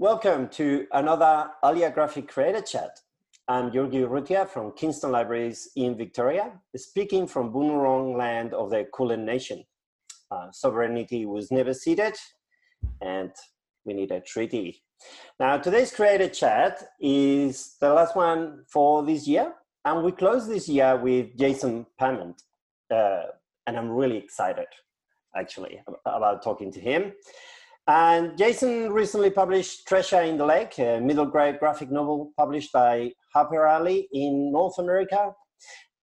Welcome to another Alia Graphic Creator Chat. I'm Georgi Urrutia from Kingston Libraries in Victoria, speaking from Boon Wurrung land of the Kulin Nation. Uh, sovereignty was never ceded, and we need a treaty. Now, today's Creator Chat is the last one for this year, and we close this year with Jason Pamment, uh, and I'm really excited, actually, about talking to him. And Jason recently published Treasure in the Lake, a middle grade graphic novel published by HarperAlley in North America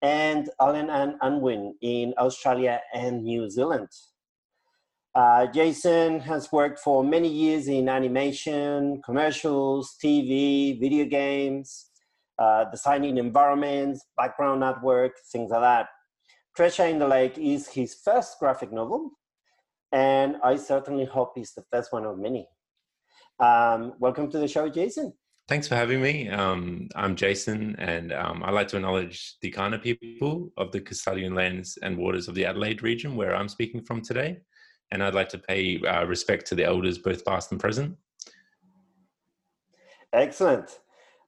and Allen and Unwin in Australia and New Zealand. Uh, Jason has worked for many years in animation, commercials, TV, video games, uh, designing environments, background artwork, things like that. Treasure in the Lake is his first graphic novel, and I certainly hope it's the first one of many. Um, welcome to the show, Jason. Thanks for having me. Um, I'm Jason, and um, I'd like to acknowledge the Kaurna people of the custodian lands and waters of the Adelaide region, where I'm speaking from today. And I'd like to pay uh, respect to the elders, both past and present. Excellent.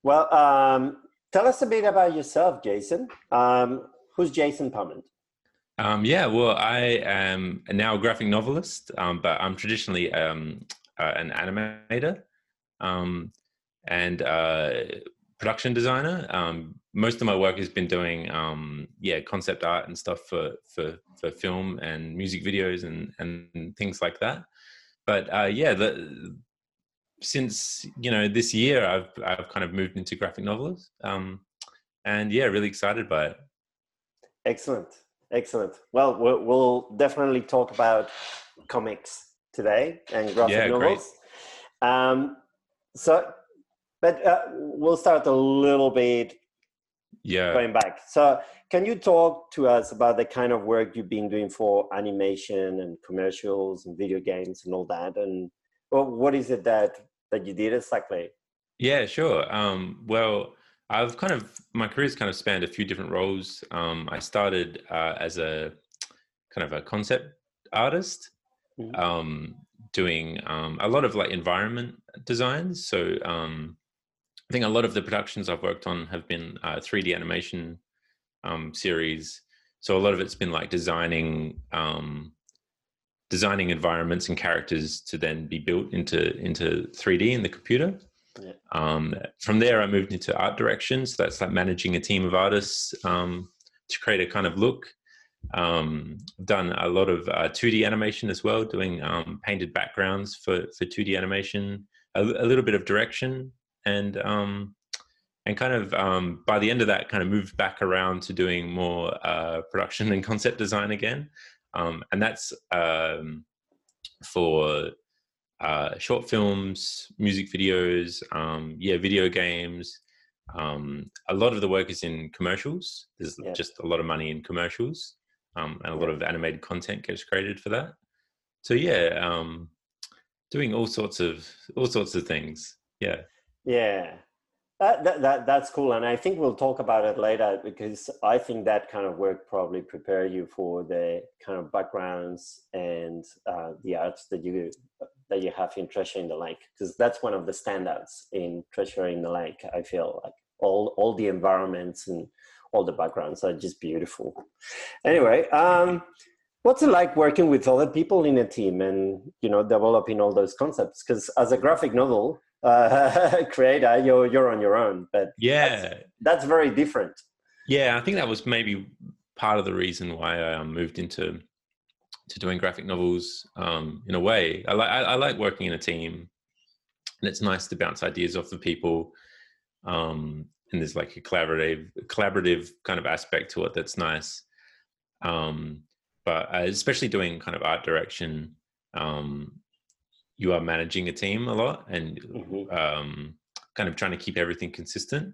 Well, um, tell us a bit about yourself, Jason. Um, who's Jason Pamment? Um, yeah, well, I am now a graphic novelist, um, but I'm traditionally um, uh, an animator um, and uh, production designer. Um, most of my work has been doing, um, yeah, concept art and stuff for for for film and music videos and and things like that. But uh, yeah, the, since you know this year, I've I've kind of moved into graphic novels, and yeah, really excited by it. Excellent. Excellent. Well, well, we'll definitely talk about comics today and graphic yeah, novels. Um, so, but uh, we'll start a little bit yeah. going back. So can you talk to us about the kind of work you've been doing for animation and commercials and video games and all that? And well, what is it that that you did exactly? Yeah sure. Um, well I've kind of my career's kind of spanned a few different roles. Um, I started uh, as a kind of a concept artist, mm-hmm. um, doing um, a lot of like environment designs. So um, I think a lot of the productions I've worked on have been uh, 3D animation um, series. So a lot of it's been like designing um, designing environments and characters to then be built into into 3D in the computer. Yeah. Um, from there, I moved into art direction. So that's like managing a team of artists um, to create a kind of look. Um, done a lot of uh, 2D animation as well, doing um, painted backgrounds for, for 2D animation, a, a little bit of direction, and um, and kind of um, by the end of that, kind of moved back around to doing more uh, production and concept design again. and that's for uh, short films, music videos, um, yeah, video games. Um, a lot of the work is in commercials. There's yeah. just a lot of money in commercials, um, and a lot of animated content gets created for that. So yeah, um, doing all sorts of all sorts of things. Yeah. Yeah. That, that, that, that's cool. And I think we'll talk about it later because I think that kind of work probably prepare you for the kind of backgrounds and uh, the arts that you that you have in Treasure in the Lake because that's one of the standouts in Treasure in the Lake. I feel like all all the environments and all the backgrounds are just beautiful. Anyway, um, what's it like working with other people in a team and you know developing all those concepts? Because as a graphic novel uh, creator, you're you're on your own, but yeah, that's, that's very different. Yeah, I think that was maybe part of the reason why I um, moved into to doing graphic novels um, in a way. I like I, like working in a team, and it's nice to bounce ideas off of people. Um, and there's like a collaborative collaborative kind of aspect to it that's nice. Um, but uh, especially doing kind of art direction, um, you are managing a team a lot and mm-hmm. um, kind of trying to keep everything consistent.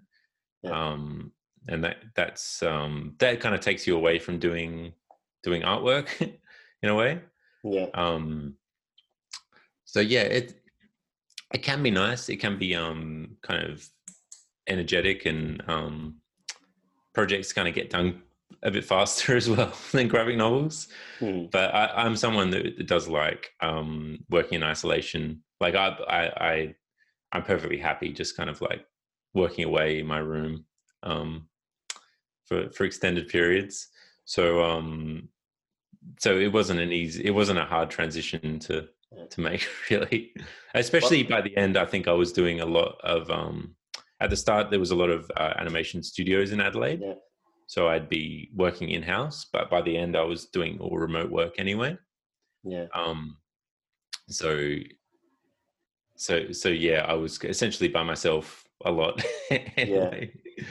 Yeah. Um, and that that's um, that kind of takes you away from doing doing artwork in a way. Yeah. Um, so yeah, it it can be nice. It can be um kind of energetic and um projects kind of get done a bit faster as well than graphic novels. Mm. But I, am someone that does like um working in isolation. Like I I, I I'm perfectly happy just kind of like working away in my room um, for for extended periods. So um, so it wasn't an easy, it wasn't a hard transition to to make really. Especially by the end, I think I was doing a lot of. Um, at the start, there was a lot of uh, animation studios in Adelaide. Yeah. So I'd be working in house, but by the end, I was doing all remote work anyway. Yeah. Um, so, so, so yeah, I was essentially by myself a lot. anyway. Yeah.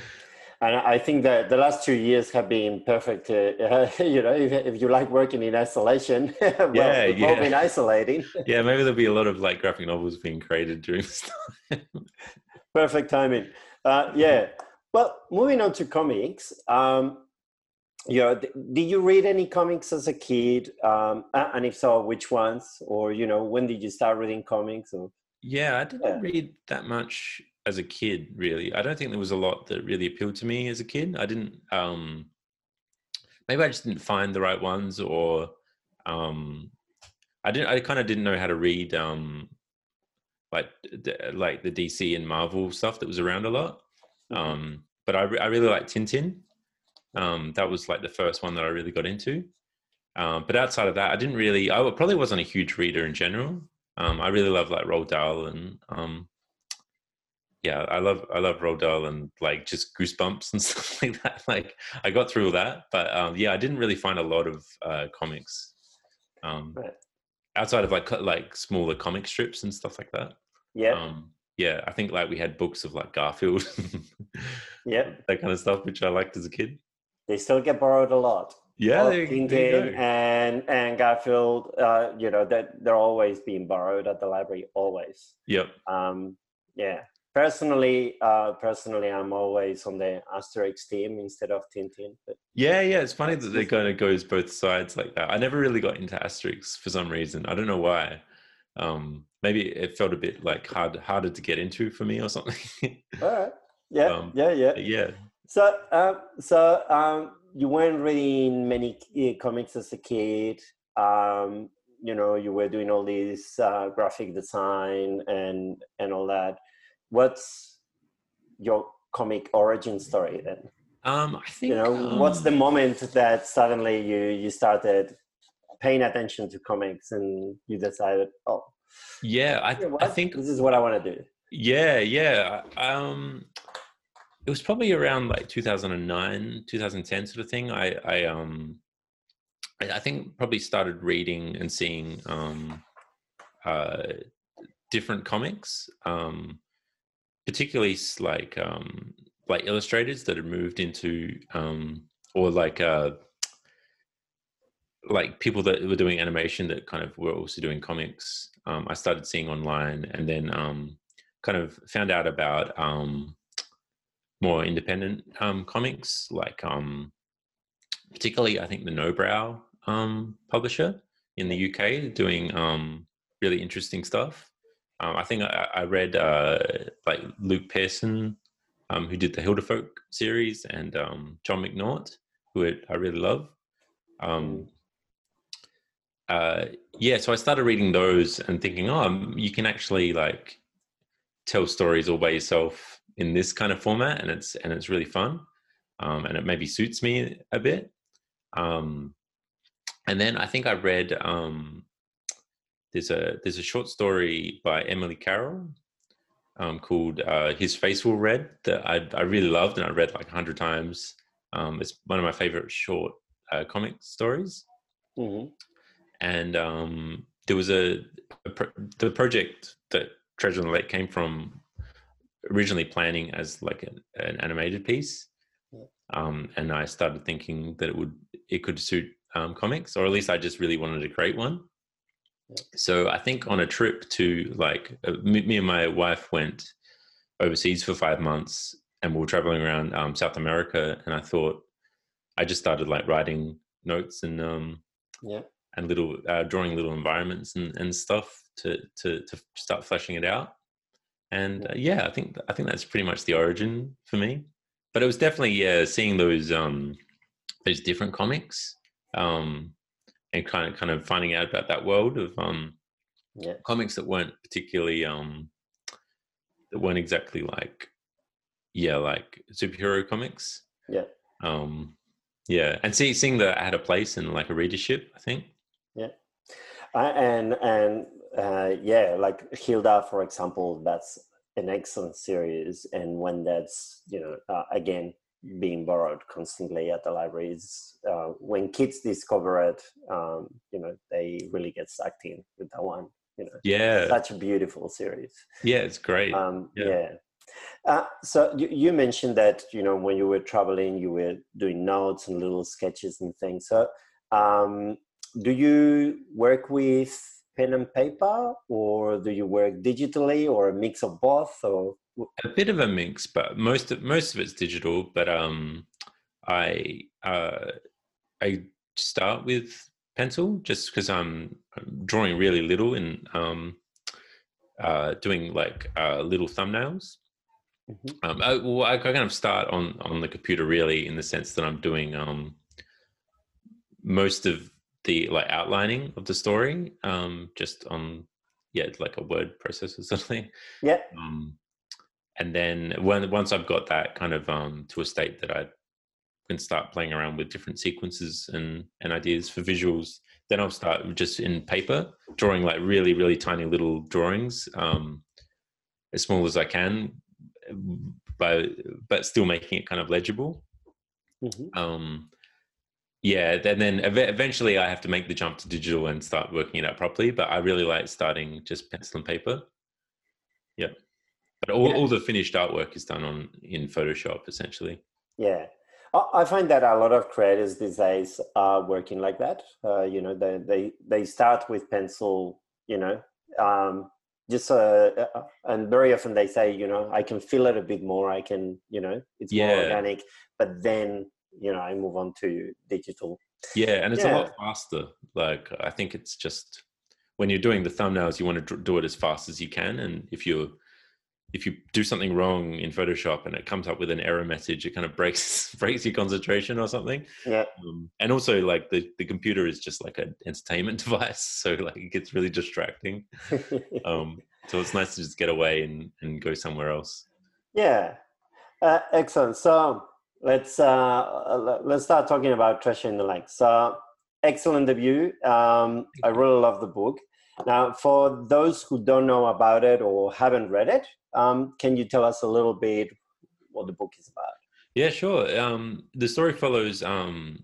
And I think that the last two years have been perfect. Uh, you know, if, if, you like working in isolation, well, yeah, yeah. been isolating. yeah, maybe there'll be a lot of like graphic novels being created during this time. perfect timing. Uh, yeah. Well, moving on to comics. Um, you know, did you read any comics as a kid? Um, and if so, which ones? Or you know, when did you start reading comics? Or yeah, I didn't yeah. read that much as a kid. Really, I don't think there was a lot that really appealed to me as a kid. I didn't. Um, maybe I just didn't find the right ones, or um, I didn't. I kind of didn't know how to read um, like like the DC and Marvel stuff that was around a lot. Mm-hmm. Um, but I, I really like Tintin. Um, that was like the first one that I really got into. Um, but outside of that, I didn't really. I probably wasn't a huge reader in general. Um, I really love like Roald Dahl and um, yeah, I love I love Roald Dahl and like just Goosebumps and stuff like that. Like I got through all that, but um, yeah, I didn't really find a lot of uh, comics um, right. outside of like like smaller comic strips and stuff like that. Yeah. Um, yeah, I think like we had books of like Garfield, yeah, that kind of stuff, which I liked as a kid. They still get borrowed a lot. Yeah, they, Tintin and and Garfield, uh, you know that they're always being borrowed at the library, always. Yep. Um, yeah. Personally, uh, personally, I'm always on the Asterix team instead of Tintin. But yeah, yeah, it's funny that it kind of goes both sides like that. I never really got into Asterix for some reason. I don't know why. Um, maybe it felt a bit like hard harder to get into for me or something. All right. Yeah. Um, yeah. Yeah. Yeah. So, um, so um, you weren't reading many comics as a kid. Um, you know, you were doing all this uh, graphic design and and all that. What's your comic origin story then? Um, I think you know um, what's the moment that suddenly you you started paying attention to comics and you decided, oh, yeah, I, I think this is what I want to do. Yeah, yeah. Um, it was probably around like 2009, 2010 sort of thing. I, I, um, I, I think probably started reading and seeing um, uh, different comics, um, particularly like um, like illustrators that had moved into um, or like uh, like people that were doing animation that kind of were also doing comics. Um, I started seeing online, and then um, kind of found out about um, more independent um, comics, like um, particularly I think the Nobrow um, publisher in the UK, doing really interesting stuff. I think I, I read uh, like Luke Pearson, who did the Hildafolk series, and Jon McNaught, who I really love. Um, uh, yeah, so I started reading those and thinking, oh, you can actually like tell stories all by yourself in this kind of format, and it's and it's really fun, um, and it maybe suits me a bit. Um, and then I think I read um, there's a there's a short story by Emily Carroll um, called uh, "His Face All Red" that I I really loved and I read like a hundred times. Um, it's one of my favorite short uh, comic stories. Mm-hmm and um, there was a, a pro- the project that Treasure on the Lake came from originally planning as like an, an animated piece, um, and I started thinking that it would it could suit um, comics, or at least I just really wanted to create one. So I think on a trip to like uh, me and my wife went overseas for five months, and we were traveling around um, South America, and I thought I just started like writing notes and um, yeah and little uh, drawing little environments and, and stuff to, to to start fleshing it out. And uh, yeah, I think I think that's pretty much the origin for me. But it was definitely yeah, seeing those um those different comics um and kind of kind of finding out about that world of um yeah. comics that weren't particularly um that weren't exactly like yeah like superhero comics. Yeah. Um yeah and see seeing that I had a place in like a readership i think. Yeah. Uh, and and uh yeah like hilda for example that's an excellent series and when that's you know uh, again being borrowed constantly at the libraries. Uh, when kids discover it um, you know they really get sucked in with that one you know. Yeah. Such a beautiful series. Yeah it's great. Um, yeah, yeah. Uh, so you, you mentioned that you know when you were traveling you were doing notes and little sketches and things. So um, do you work with pen and paper or do you work digitally or a mix of both or a bit of a mix but most of most of it's digital but um i uh i start with pencil just because i'm drawing really little and um uh doing like uh little thumbnails. Mm-hmm. um I, well, I kind of start on on the computer really in the sense that i'm doing um most of the like outlining of the story um just on yeah like a word processor or something. Yeah. Um and then when once i've got that kind of um to a state that i can start playing around with different sequences and and ideas for visuals then i'll start just in paper drawing like really really tiny little drawings um as small as i can but but still making it kind of legible. Mm-hmm. um yeah then then eventually i have to make the jump to digital and start working it out properly but i really like starting just pencil and paper. Yeah but all, yeah. all the finished artwork is done on in photoshop essentially. Yeah. I find that a lot of creators these days are working like that. Uh, you know they, they they start with pencil you know um, just uh, uh, and very often they say you know i can feel it a bit more. I can you know it's yeah. more organic. But then you know i move on to digital. Yeah and it's yeah. a lot faster. Like i think it's just when you're doing the thumbnails you want to do it as fast as you can. And if you if you do something wrong in photoshop and it comes up with an error message it kind of breaks breaks your concentration or something. Yeah. Um, and also like the, the computer is just like an entertainment device so like it gets really distracting. Um so it's nice to just get away and and go somewhere else. Yeah. Uh, excellent. So let's uh, let's start talking about treasure in the lake. So excellent debut um, i really love the book. Now for those who don't know about it or haven't read it um, can you tell us a little bit what the book is about yeah sure um, the story follows um,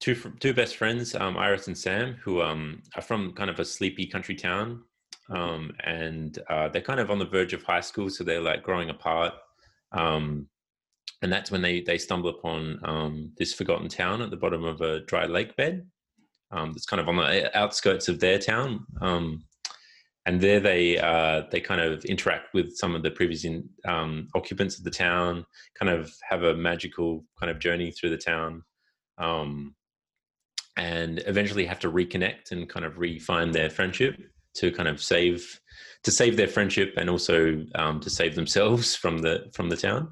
two two best friends um, iris and sam who um, are from kind of a sleepy country town mm-hmm. and uh, they're kind of on the verge of high school so they're like growing apart um, and that's when they they stumble upon um, this forgotten town at the bottom of a dry lake bed um, that's kind of on the outskirts of their town. And there they uh, they kind of interact with some of the previous in, um, occupants of the town, kind of have a magical kind of journey through the town, um, and eventually have to reconnect and kind of refine their friendship to kind of save to save their friendship and also um, to save themselves from the from the town.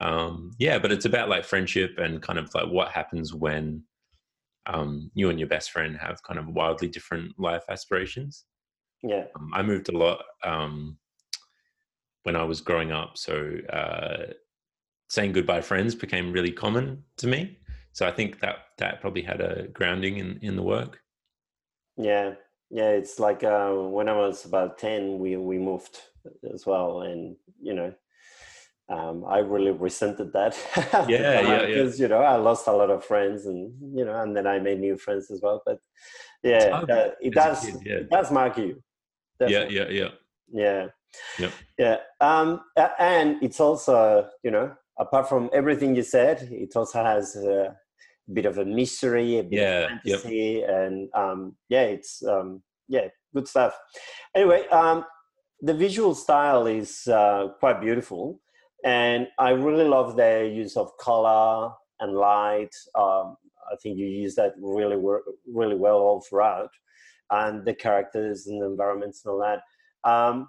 Um, yeah but it's about like friendship and kind of like what happens when um, you and your best friend have kind of wildly different life aspirations yeah um, i moved a lot um, when i was growing up so uh, saying goodbye friends became really common to me so i think that that probably had a grounding in in the work yeah yeah it's like uh, when i was about 10 we we moved as well and you know um, I really resented that. yeah, yeah, because you know I lost a lot of friends, and you know, and then I made new friends as well. But yeah, uh, it does kid, yeah. it does mark you. Definitely. Yeah, yeah, yeah, yeah, yeah. Um, and it's also you know apart from everything you said, it also has a bit of a mystery, a bit yeah, of fantasy, yep. and um, yeah, it's um, yeah, good stuff. Anyway, um, the visual style is uh, quite beautiful and I really love the use of color and light. Um, I think you use that really really well all throughout, and the characters and the environments and all that. Um,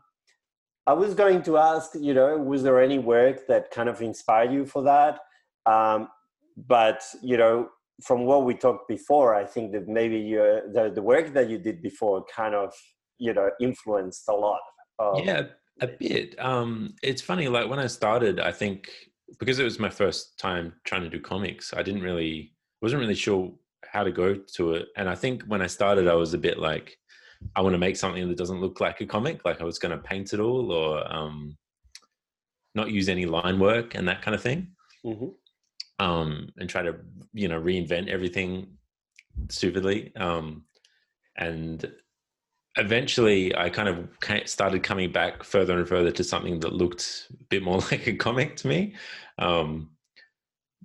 I was going to ask, you know, was there any work that kind of inspired you for that? Um, but you know, from what we talked before, I think that maybe the the work that you did before kind of you know influenced a lot. yeah, A bit. Um, it's funny. Like when I started, I think because it was my first time trying to do comics, I didn't really wasn't really sure how to go to it. And I think when I started, I was a bit like, I want to make something that doesn't look like a comic. Like I was going to paint it all or um, not use any line work and that kind of thing. Mm-hmm. Um, and try to, you know, reinvent everything stupidly. Um, and eventually I kind of started coming back further and further to something that looked a bit more like a comic to me. Um,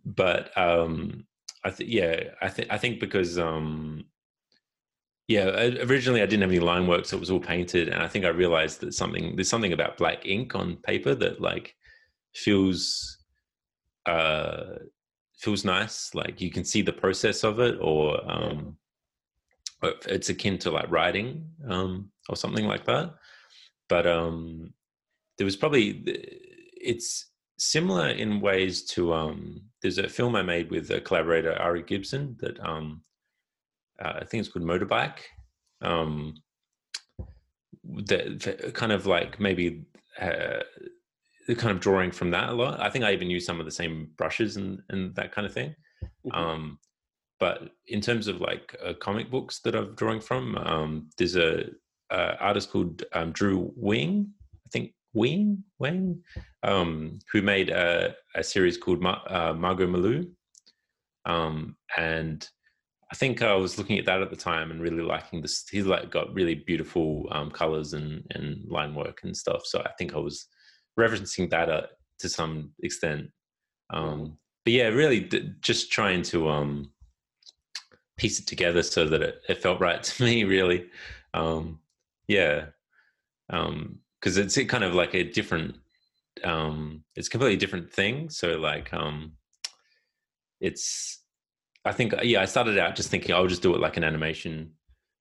but um, I think, yeah, I think, I think because, um, yeah, originally I didn't have any line work, so it was all painted. And I think I realized that something, there's something about black ink on paper that like feels, uh, feels nice. Like you can see the process of it or, um, it's akin to like writing um, or something like that. But um, there was probably it's similar in ways to um, there's a film I made with a collaborator Ari Gibson that um, uh, I think it's called Motorbike. Um, that kind of like maybe uh, kind of drawing from that a lot. I think I even use some of the same brushes and and that kind of thing. Mm-hmm. Um, but in terms of like uh, comic books that I'm drawing from, um, there's a, a, artist called um, Drew Weing, I think Weing Weing, um, who made a, a series called Ma- uh, Margo Maloo, um, and I think I was looking at that at the time and really liking this. He's like got really beautiful um, colors and and line work and stuff. So I think I was referencing that uh, to some extent. Um, but yeah, really d- just trying to um, piece it together so that it, it felt right to me really um, yeah because it's kind of like a different um, it's a completely different thing so like um, it's i think yeah i started out just thinking i'll just do it like an animation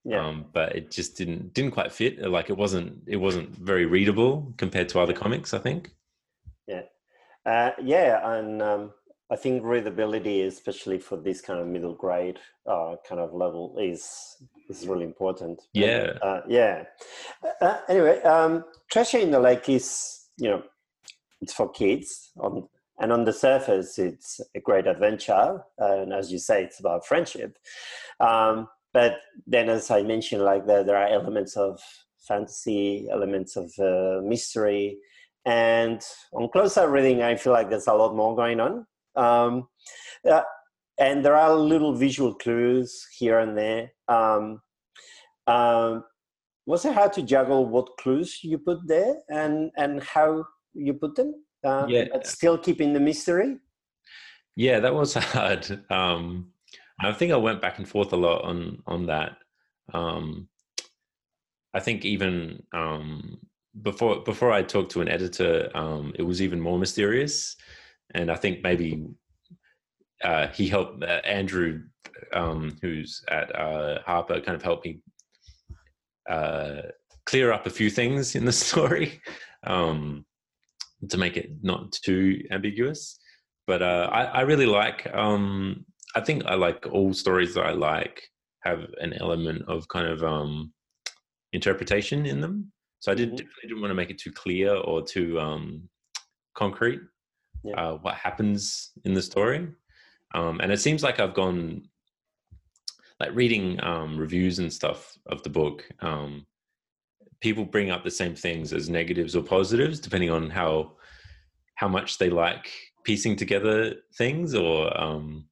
yeah. Um, but it just didn't didn't quite fit like it wasn't it wasn't very readable compared to other comics i think yeah uh, yeah and um, I think readability, especially for this kind of middle grade uh, kind of level, is is really important. Yeah, and, uh, yeah. Uh, anyway, um, Treasure in the Lake is you know it's for kids, on, and on the surface, it's a great adventure, and as you say, it's about friendship. Um, but then, as I mentioned, like there there are elements of fantasy, elements of uh, mystery, and on closer reading, I feel like there's a lot more going on. Um, uh, and there are little visual clues here and there. Um, um, was it hard to juggle what clues you put there and and how you put them? Uh, yeah, but still keeping the mystery. Yeah, that was hard. Um, I think I went back and forth a lot on on that. Um, I think even um, before before I talked to an editor, um, it was even more mysterious and I think maybe uh, he helped uh, Andrew, um, who's at uh, Harper, kind of helped me uh, clear up a few things in the story um, to make it not too ambiguous. But uh, I, I, really like. Um, I think I like all stories that I like have an element of kind of um, interpretation in them. So I did, mm-hmm. definitely didn't want to make it too clear or too um, concrete yeah. uh, what happens in the story. Um, and it seems like I've gone like reading um, reviews and stuff of the book. Um, people bring up the same things as negatives or positives, depending on how how much they like piecing together things. Or um,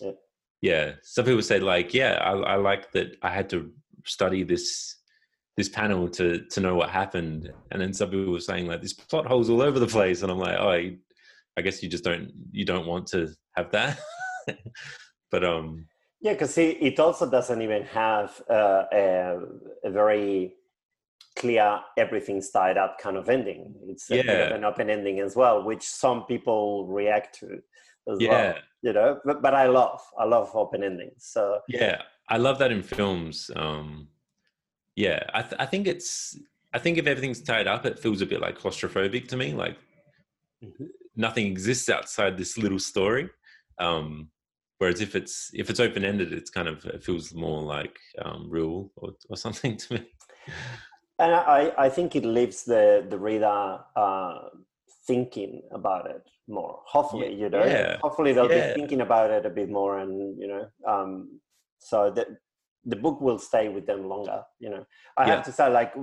yeah. yeah, some people say like, yeah, I, I like that I had to study this this panel to to know what happened and then some people were saying like this plot holes all over the place and i'm like oh I guess you just don't you don't want to have that. but um yeah, because it, it also doesn't even have uh, a, a, very clear everything's tied up kind of ending. It's yeah. an open ending as well, which some people react to as yeah. well. You know, but, but I love I love open endings. So yeah, I love that in films. Um, yeah, I th- I think it's I think if everything's tied up, it feels a bit like claustrophobic to me. Like mm-hmm nothing exists outside this little story. Um, whereas if it's if it's open ended, it's kind of it feels more like um, real or, or something to me. and I, I think it leaves the the reader uh, thinking about it more. Hopefully, you know, yeah. hopefully they'll yeah. be thinking about it a bit more, and you know, um, so that the book will stay with them longer. You know, I yeah. have to say, like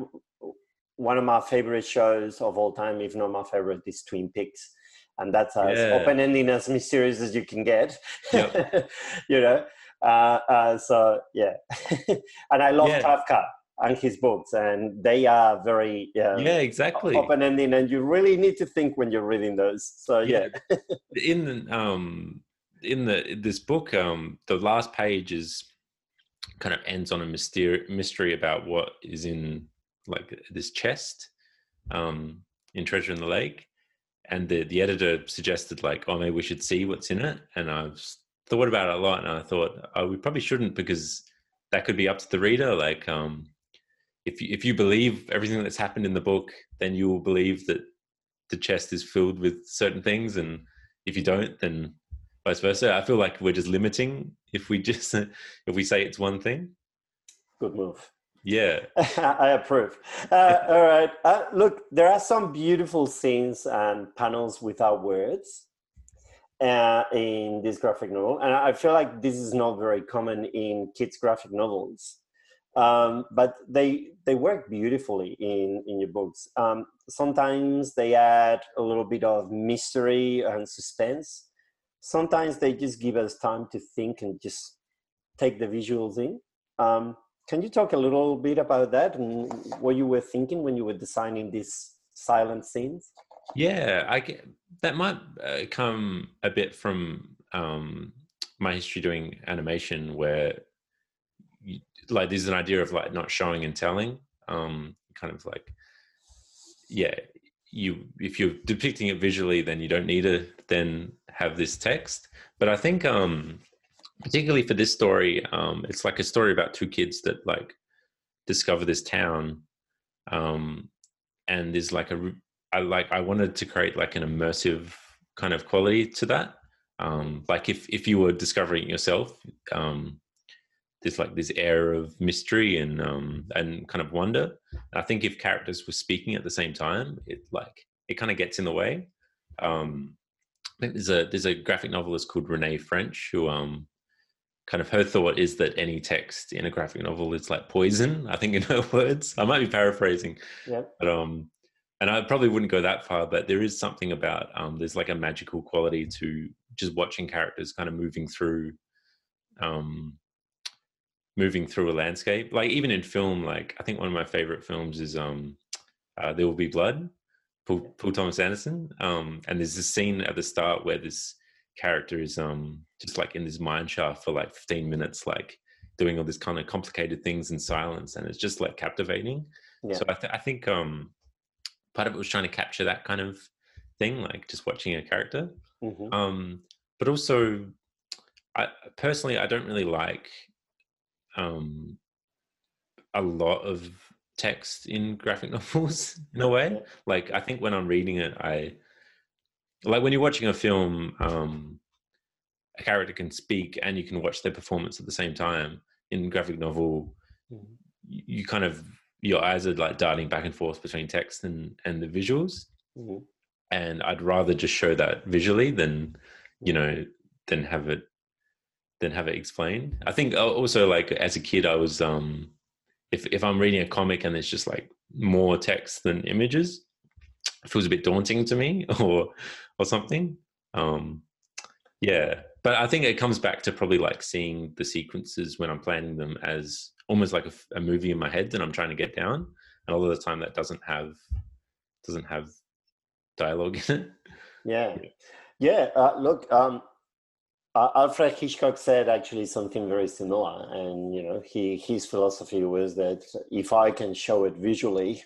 one of my favorite shows of all time, if not my favorite, is Twin Peaks, and that's as open-ended as mysterious as you can get. Yep. you know, uh, uh, so yeah, and I love Kafka and his books and they are very um, yeah exactly. open ending and you really need to think when you're reading those. So yeah, yeah. in um in the this book um the last page is kind of ends on a mystery mystery about what is in like this chest um in treasure in the lake and the the editor suggested like oh maybe we should see what's in it and i've thought about it a lot and i thought oh we probably shouldn't because that could be up to the reader like um if you, if you believe everything that's happened in the book, then you will believe that the chest is filled with certain things, and if you don't, then vice versa. I feel like we're just limiting if we just if we say it's one thing. Good move. Yeah, I approve. Uh, all right, uh, look, there are some beautiful scenes and panels without words uh, in this graphic novel, and I feel like this is not very common in kids' graphic novels um, but they they work beautifully in in your books. Um, sometimes they add a little bit of mystery and suspense. Sometimes they just give us time to think and just take the visuals in. Um, can you talk a little bit about that and what you were thinking when you were designing these silent scenes? Yeah, I get, that might uh, come a bit from um, my history doing animation, where like there's an idea of like not showing and telling um kind of like yeah you if you're depicting it visually then you don't need to then have this text but i think um particularly for this story um it's like a story about two kids that like discover this town um and there's like a i like i wanted to create like an immersive kind of quality to that um like if if you were discovering yourself um there's like this air of mystery and um and kind of wonder. I think if characters were speaking at the same time, it like it kind of gets in the way. Um, there's a there's a graphic novelist called Renee French who um kind of her thought is that any text in a graphic novel is like poison. I think in her words, I might be paraphrasing, yeah. but um, and I probably wouldn't go that far, but there is something about um, there's like a magical quality to just watching characters kind of moving through um moving through a landscape. Like even in film, like I think one of my favorite films is um, uh, There Will Be Blood, Paul, Paul Thomas Anderson. Um, and there's this scene at the start where this character is um just like in this mine shaft for like 15 minutes, like doing all this kind of complicated things in silence, and it's just like captivating. Yeah. So I, th- I think um part of it was trying to capture that kind of thing, like just watching a character. Mm-hmm. Um, but also, I personally I don't really like um, a lot of text in graphic novels in a way. Like I think when I'm reading it, I like when you're watching a film, um, a character can speak and you can watch their performance at the same time. In graphic novel, mm-hmm. you kind of your eyes are like darting back and forth between text and and the visuals. Mm-hmm. And I'd rather just show that visually than you know than have it than have it explained. I think also like as a kid, I was um, if if I'm reading a comic and it's just like more text than images, feels a bit daunting to me, or or something. Um, yeah, but I think it comes back to probably like seeing the sequences when I'm planning them as almost like a, a movie in my head that I'm trying to get down, and a lot of the time that doesn't have doesn't have dialogue in it. Yeah, yeah. Uh, look, um, uh, Alfred Hitchcock said actually something very similar, and you know, he his philosophy was that if I can show it visually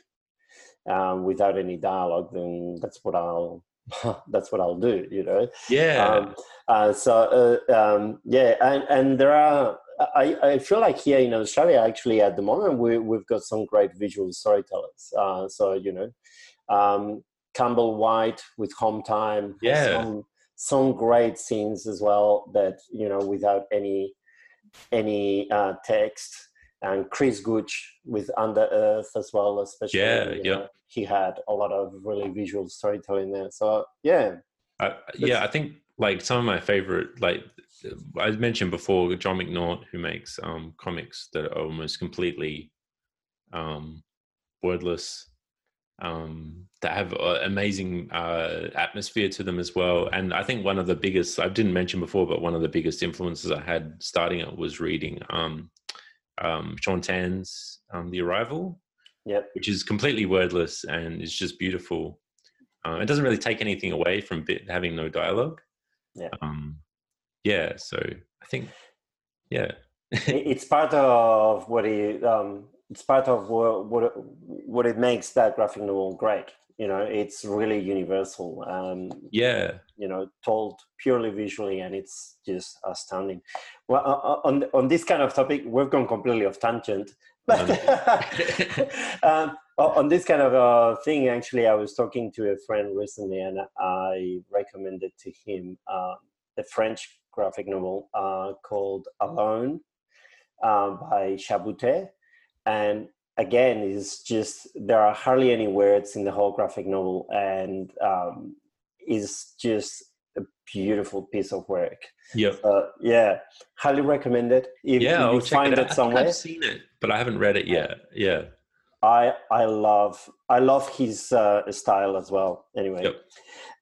um, without any dialogue, then that's what I'll that's what I'll do. You know. Yeah. Um, uh, so uh, um, yeah, and and there are. I, I feel like here in Australia, actually, at the moment, we, we've got some great visual storytellers. Uh, so, you know, um, Campbell Whyte with Home Time. Yeah. Some, some great scenes as well that you know without any any uh, text and Chris Gooch with Under Earth as well, especially. Yeah, yeah. Know, he had a lot of really visual storytelling there. So yeah, uh, yeah, I think like some of my favorite, like I mentioned before, Jon McNaught, who makes um, comics that are almost completely um, wordless, um, that have amazing uh, atmosphere to them as well. And I think one of the biggest, I didn't mention before, but one of the biggest influences I had starting it was reading um, um, Shaun Tan's um, The Arrival, yep. which is completely wordless and it's just beautiful. Uh, it doesn't really take anything away from bit, having no dialogue. Yeah. Um, yeah. So I think, yeah. it's part of what it, um, it's part of what, what what it makes that graphic novel great. You know, it's really universal. Um, yeah. You know, told purely visually, and it's just astounding. Well, on on this kind of topic, we've gone completely off tangent. But um, on this kind of uh, thing, actually, I was talking to a friend recently, and I recommended to him uh, a French graphic novel uh, called Alone uh, by Chabouté. And again, is just there are hardly any words in the whole graphic novel, and um, is just a beautiful piece of work. Yeah, uh, yeah, highly recommend it. If, yeah, you find it, it somewhere. I've seen it, but I haven't read it yet. Yeah. I I love I love his uh, style as well. Anyway, yep.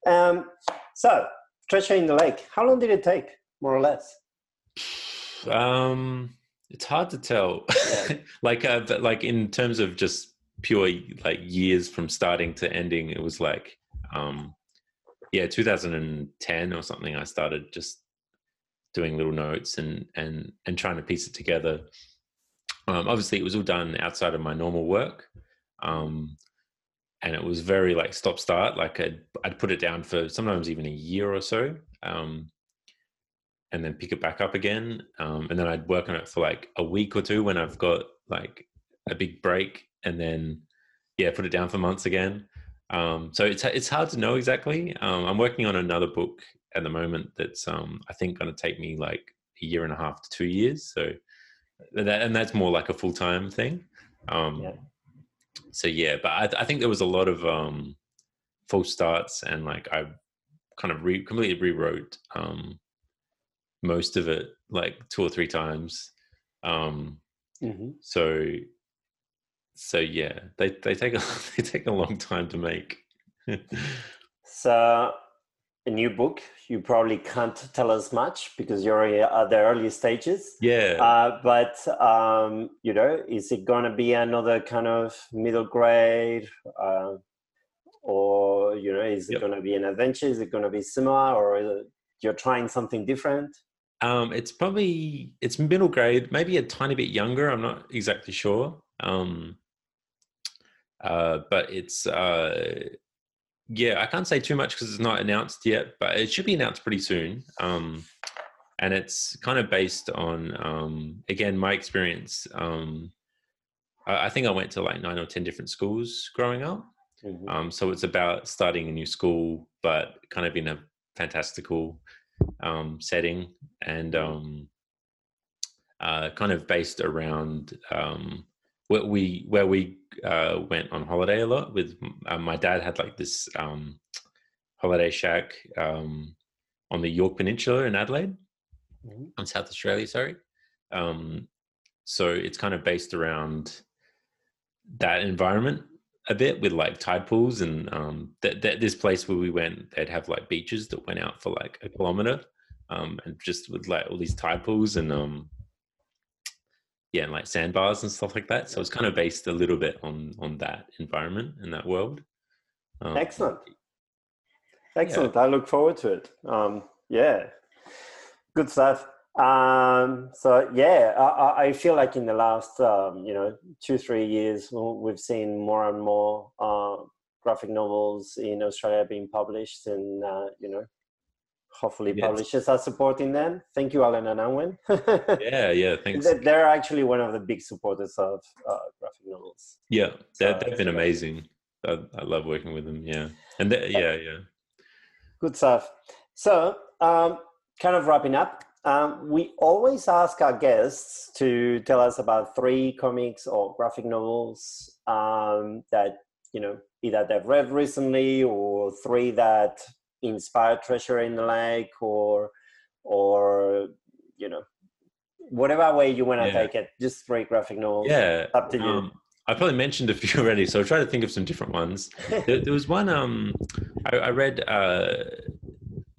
um, so treasure in the lake. How long did it take, more or less? Um, it's hard to tell. Yeah. like uh, like in terms of just pure like years from starting to ending, it was like um, yeah, 2010 or something. I started just doing little notes and and and trying to piece it together um, obviously, it was all done outside of my normal work, um, and it was very like stop start. Like I'd, I'd put it down for sometimes even a year or so, um, and then pick it back up again, um, and then I'd work on it for like a week or two when I've got like a big break, and then yeah, put it down for months again. Um, so it's it's hard to know exactly. Um, I'm working on another book at the moment that's I think going to take me like a year and a half to two years. So that, and that's more like a full time thing. Um, yeah. So yeah, but I, I, think there was a lot of um, false starts, and like I kind of re- completely rewrote um, most of it like two or three times. Um, mm-hmm. So so yeah, they they take a they take a long time to make. so a new book. You probably can't tell us much because you're at the early stages. Yeah. Uh, but um, you know, is it going to be another kind of middle grade, uh, or you know, is it yep. going to be an adventure? Is it going to be similar, or you're trying something different? Um, it's probably it's middle grade, maybe a tiny bit younger. I'm not exactly sure. Um, uh, but it's uh, yeah, I can't say too much because it's not announced yet, but it should be announced pretty soon. Um, and it's kind of based on, um, again, my experience. Um, I, I, think I went to like nine or 10 different schools growing up. Mm-hmm. Um, so it's about starting a new school, but kind of in a fantastical um, setting and um, uh, kind of based around where we where we uh, went on holiday a lot with uh, my dad had like this um, holiday shack um, on the Yorke Peninsula in Adelaide, mm-hmm. on South Australia. Sorry, um, so it's kind of based around that environment a bit with like tide pools and um, that this place where we went, they'd have like beaches that went out for like a kilometer, um, and just with like all these tide pools and um, yeah, and like sandbars and stuff like that. So it's kind of based a little bit on on that environment and that world. Um, Excellent. Excellent. Yeah. I look forward to it. Um, yeah, good stuff. Um, so yeah, I, I, feel like in the last um, you know two three years we've seen more and more uh, graphic novels in Australia being published, and uh, you know hopefully yes. publishers are supporting them. Thank you, Allen and Unwin. yeah, yeah, thanks. They're actually one of the big supporters of uh, graphic novels. Yeah, so, they've been amazing. I, I, love working with them. Yeah, and yeah, yeah. Good stuff. So, um, kind of wrapping up. Um, we always ask our guests to tell us about three comics or graphic novels um, that you know either they've read recently or three that inspired Treasure in the Lake or or you know whatever way you want to yeah. take it. Just three graphic novels. Yeah, up to you. Um, I probably mentioned a few already, so I'll try to think of some different ones. there, there, was one um, I, I read uh,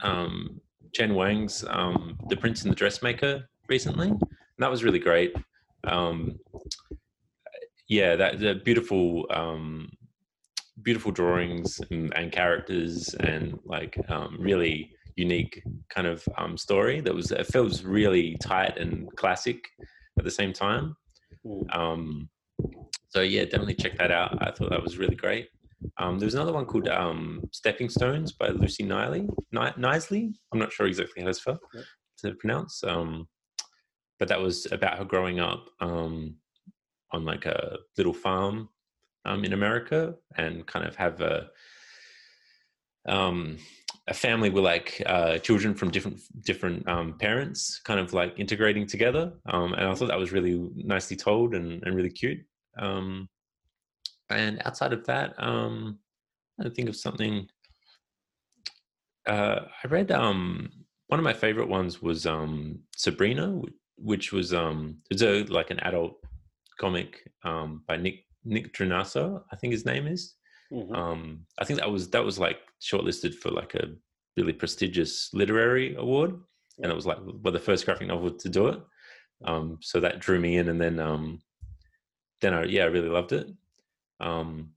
um, Jen Wang's um, The Prince and the Dressmaker recently, and that was really great. Um, yeah, that the beautiful, um, beautiful drawings and, and, characters, and like um, really unique kind of um, story that was it feels really tight and classic at the same time. Um, so yeah, definitely check that out. I thought that was really great. Um, there was another one called um, Stepping Stones by Lucy Niley. Knisley. I'm not sure exactly how to spell to pronounce. Um, but that was about her growing up um, on like a little farm um, in America and kind of have a um, a family with like uh, children from different different um, parents, kind of like integrating together. Um, and I thought that was really nicely told and, and really cute. Um, and outside of that, um, I think of something. Uh, I read um, one of my favorite ones was um, Sabrina, which was um, it's a like an adult comic um, by Nick Nick Drnaso, I think his name is. Mm-hmm. Um, I think that was that was like shortlisted for like a really prestigious literary award, yeah. and it was like well the first graphic novel to do it. Um, so that drew me in, and then um, then I yeah I really loved it. Um,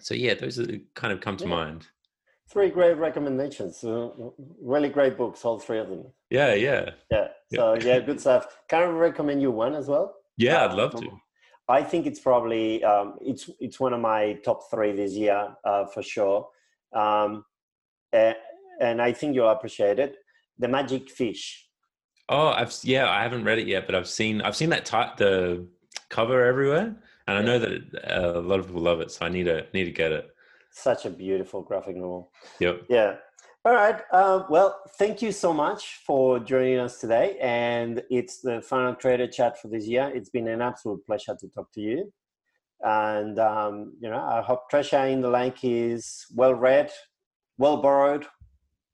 so yeah, those are kind of come to yeah. mind. Three great recommendations. Uh, really great books, all three of them. Yeah, yeah, yeah. So yeah, good stuff. Can I recommend you one as well? Yeah, I'd love to. I think it's probably um, it's it's one of my top three this year uh, for sure, um, and, and I think you'll appreciate it. The Magic Fish. Oh, I've yeah, I haven't read it yet, but I've seen I've seen that type the cover everywhere, and I know that uh, a lot of people love it, so I need to need to get it. Such a beautiful graphic novel. Yep. Yeah. All right. Uh, well, thank you so much for joining us today. And it's the final creator chat for this year. It's been an absolute pleasure to talk to you. And, um, you know, I hope Treasure in the Lake is well read, well borrowed,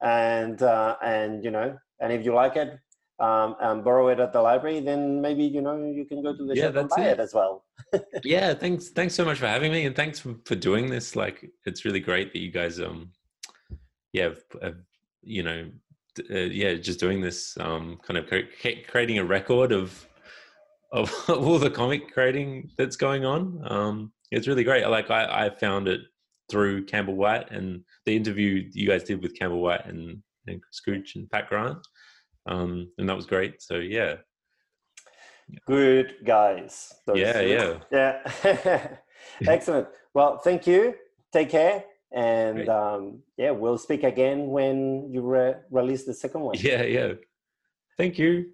and, uh, and you know, and if you like it, um, and borrow it at the library, then maybe you know you can go to the yeah, shop and buy it. it as well. yeah, thanks. Thanks so much for having me, and thanks for, for doing this. Like, it's really great that you guys, um, yeah, have, you know, uh, yeah, just doing this, um, kind of creating a record of of all the comic creating that's going on. Um, it's really great. Like, I, I found it through Campbell Whyte and the interview you guys did with Campbell Whyte and, and Scooch and Pat Grant um, and that was great. So yeah, good guys. yeah, yeah, yeah. Excellent. Well, thank you. Take care, and um, yeah, we'll speak again when you re- release the second one. Yeah, yeah. Thank you.